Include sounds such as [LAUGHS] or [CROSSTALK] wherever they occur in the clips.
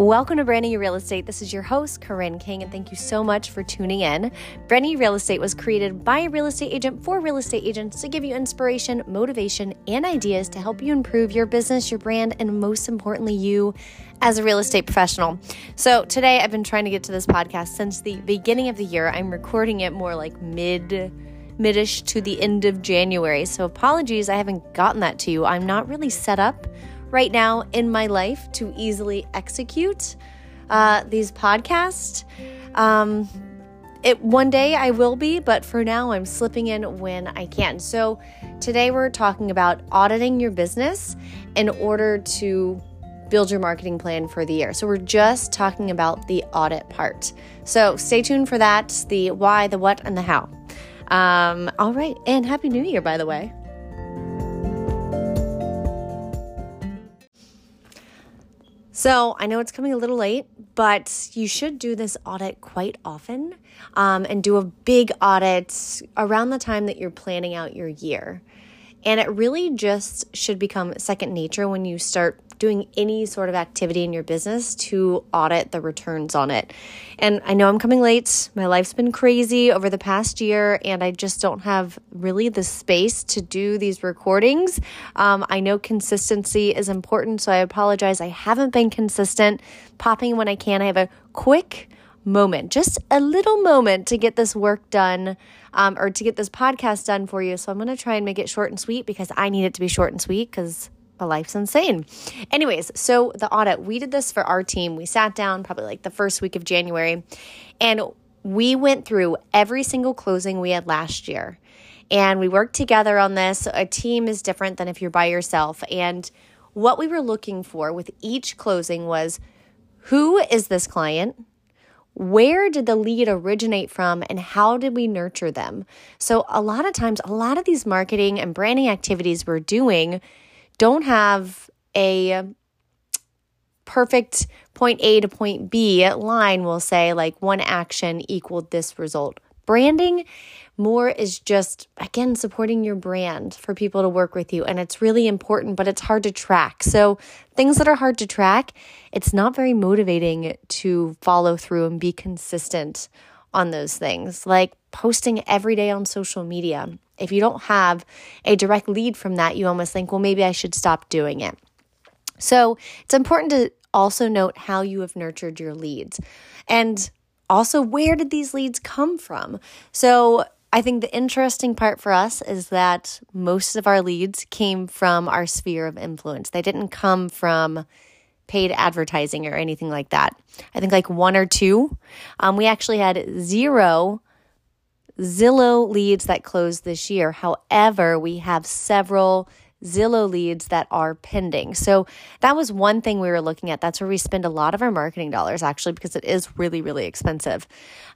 Welcome to Branding Your Real Estate. This is your host, Corinne King, and thank you so much for tuning in. Your Real Estate was created by a real estate agent for real estate agents to give you inspiration, motivation, and ideas to help you improve your business, your brand, and most importantly, you as a real estate professional. So, today I've been trying to get to this podcast since the beginning of the year. I'm recording it more like mid midish to the end of January. So, apologies, I haven't gotten that to you. I'm not really set up right now in my life to easily execute uh, these podcasts. Um, it one day I will be, but for now I'm slipping in when I can. So today we're talking about auditing your business in order to build your marketing plan for the year. So we're just talking about the audit part. So stay tuned for that, the why, the what, and the how. Um, all right, and happy new year, by the way. So I know it's coming a little late, but you should do this audit quite often um, and do a big audit around the time that you're planning out your year. And it really just should become second nature when you start doing any sort of activity in your business to audit the returns on it. And I know I'm coming late. My life's been crazy over the past year, and I just don't have really the space to do these recordings. Um, I know consistency is important, so I apologize. I haven't been consistent, popping when I can. I have a quick moment, just a little moment to get this work done um, or to get this podcast done for you. So I'm going to try and make it short and sweet because I need it to be short and sweet because my life's insane. Anyways, so the audit, we did this for our team. We sat down probably like the first week of January and we went through every single closing we had last year. And we worked together on this. A team is different than if you're by yourself. And what we were looking for with each closing was who is this client? Where did the lead originate from and how did we nurture them? So, a lot of times, a lot of these marketing and branding activities we're doing don't have a perfect point A to point B line we'll say like one action equaled this result. Branding more is just again supporting your brand for people to work with you and it's really important but it's hard to track. So things that are hard to track, it's not very motivating to follow through and be consistent on those things. Like posting every day on social media if you don't have a direct lead from that, you almost think, well, maybe I should stop doing it. So it's important to also note how you have nurtured your leads and also where did these leads come from. So I think the interesting part for us is that most of our leads came from our sphere of influence. They didn't come from paid advertising or anything like that. I think like one or two. Um, we actually had zero Zillow leads that closed this year. However, we have several Zillow leads that are pending. So that was one thing we were looking at. That's where we spend a lot of our marketing dollars, actually, because it is really, really expensive,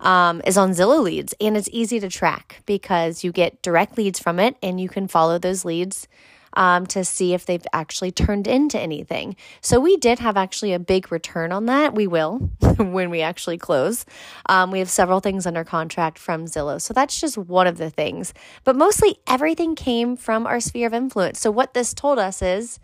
um, is on Zillow leads. And it's easy to track because you get direct leads from it and you can follow those leads um, to see if they've actually turned into anything. So we did have actually a big return on that. We will [LAUGHS] when we actually close. Um, we have several things under contract from Zillow. So that's just one of the things. But mostly everything came from our sphere of influence. So what this told us is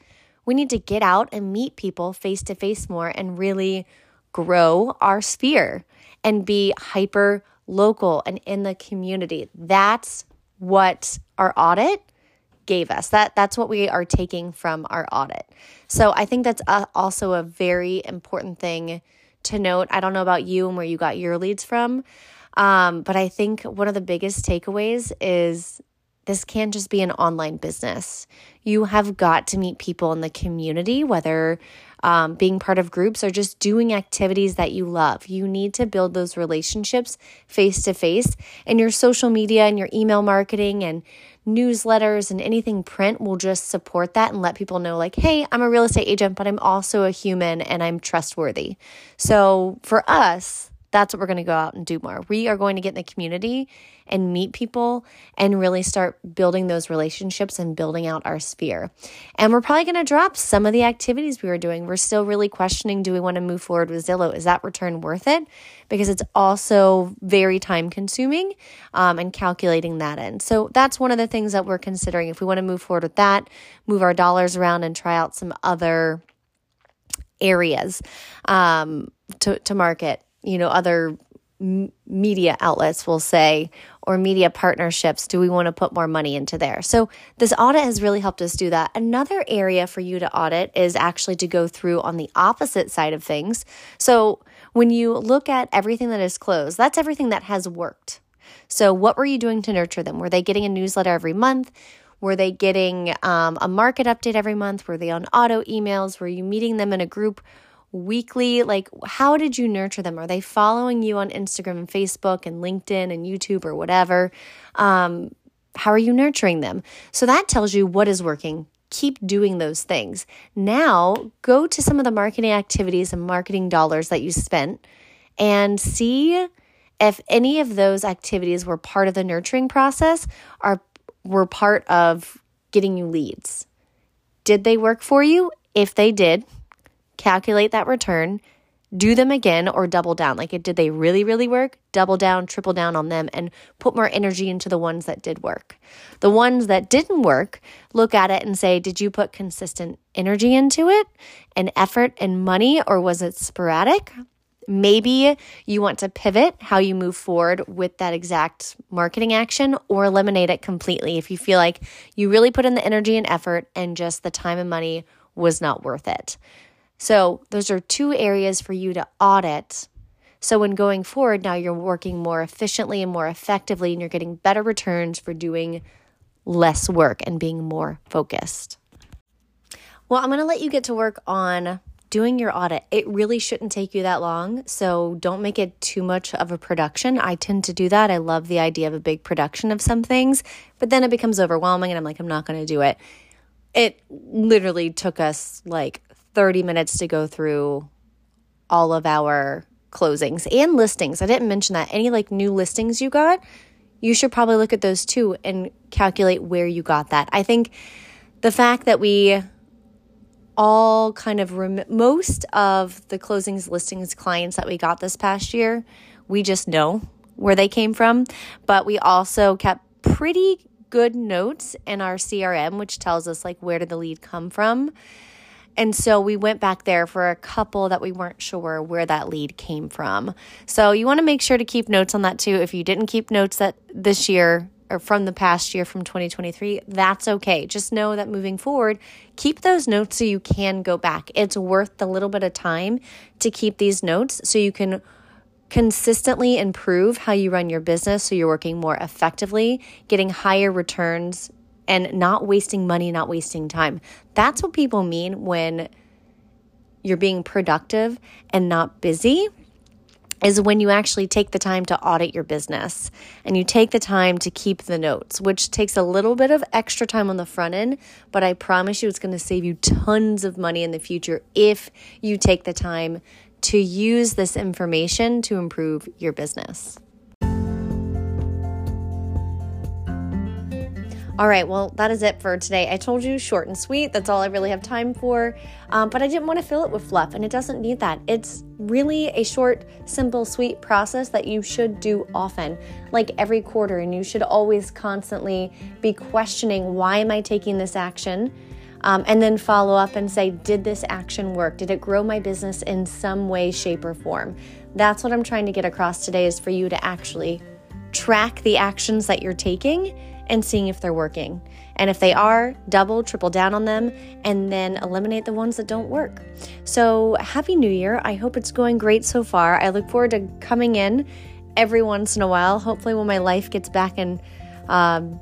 we need to get out and meet people face to face more and really grow our sphere and be hyper local and in the community. That's what our audit gave us. That that's what we are taking from our audit. So I think that's a, also a very important thing to note. I don't know about you and where you got your leads from, um, but I think one of the biggest takeaways is this can't just be an online business. You have got to meet people in the community, whether um, being part of groups or just doing activities that you love. You need to build those relationships face to face, and your social media and your email marketing and newsletters and anything print will just support that and let people know, like, hey, I'm a real estate agent, but I'm also a human and I'm trustworthy. So for us, that's what we're going to go out and do more. We are going to get in the community and meet people and really start building those relationships and building out our sphere. And we're probably going to drop some of the activities we were doing. We're still really questioning do we want to move forward with Zillow? Is that return worth it? Because it's also very time consuming um, and calculating that in. So that's one of the things that we're considering. If we want to move forward with that, move our dollars around and try out some other areas um, to, to market. You know, other m- media outlets will say, or media partnerships, do we want to put more money into there? So, this audit has really helped us do that. Another area for you to audit is actually to go through on the opposite side of things. So, when you look at everything that is closed, that's everything that has worked. So, what were you doing to nurture them? Were they getting a newsletter every month? Were they getting um, a market update every month? Were they on auto emails? Were you meeting them in a group weekly? Like, how did you nurture them? Are they following you on Instagram and Facebook and LinkedIn and YouTube or whatever? Um, how are you nurturing them? So that tells you what is working. Keep doing those things. Now, go to some of the marketing activities and marketing dollars that you spent and see if any of those activities were part of the nurturing process or were part of getting you leads. Did they work for you? If they did, calculate that return, do them again or double down. Like, did they really, really work? Double down, triple down on them, and put more energy into the ones that did work. The ones that didn't work, look at it and say, did you put consistent energy into it and effort and money, or was it sporadic? Maybe you want to pivot how you move forward with that exact marketing action or eliminate it completely if you feel like you really put in the energy and effort and just the time and money was not worth it. So, those are two areas for you to audit. So, when going forward, now you're working more efficiently and more effectively, and you're getting better returns for doing less work and being more focused. Well, I'm going to let you get to work on doing your audit, it really shouldn't take you that long. So don't make it too much of a production. I tend to do that. I love the idea of a big production of some things, but then it becomes overwhelming and I'm like, I'm not going to do it. It literally took us like 30 minutes to go through all of our closings and listings. I didn't mention that. Any like new listings you got, you should probably look at those too and calculate where you got that. I think the fact that we all kind of rem- most of the closings listings clients that we got this past year we just know where they came from but we also kept pretty good notes in our crm which tells us like where did the lead come from and so we went back there for a couple that we weren't sure where that lead came from so you want to make sure to keep notes on that too if you didn't keep notes that this year or from the past year from 2023, that's okay. Just know that moving forward, keep those notes so you can go back. It's worth the little bit of time to keep these notes so you can consistently improve how you run your business so you're working more effectively, getting higher returns, and not wasting money, not wasting time. That's what people mean when you're being productive and not busy is when you actually take the time to audit your business and you take the time to keep the notes, which takes a little bit of extra time on the front end, but I promise you it's going to save you tons of money in the future if you take the time to use this information to improve your business. All right, well, that is it for today. I told you short and sweet. That's all I really have time for. Um, but I didn't want to fill it with fluff, and it doesn't need that. It's really a short, simple, sweet process that you should do often, like every quarter. And you should always constantly be questioning why am I taking this action? Um, and then follow up and say, did this action work? Did it grow my business in some way, shape, or form? That's what I'm trying to get across today is for you to actually track the actions that you're taking and seeing if they're working. And if they are, double, triple down on them, and then eliminate the ones that don't work. So, Happy New Year. I hope it's going great so far. I look forward to coming in every once in a while. Hopefully, when my life gets back in, um,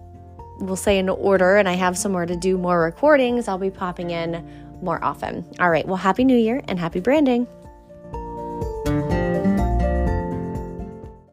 we'll say in order, and I have somewhere to do more recordings, I'll be popping in more often. All right. Well, Happy New Year and happy branding.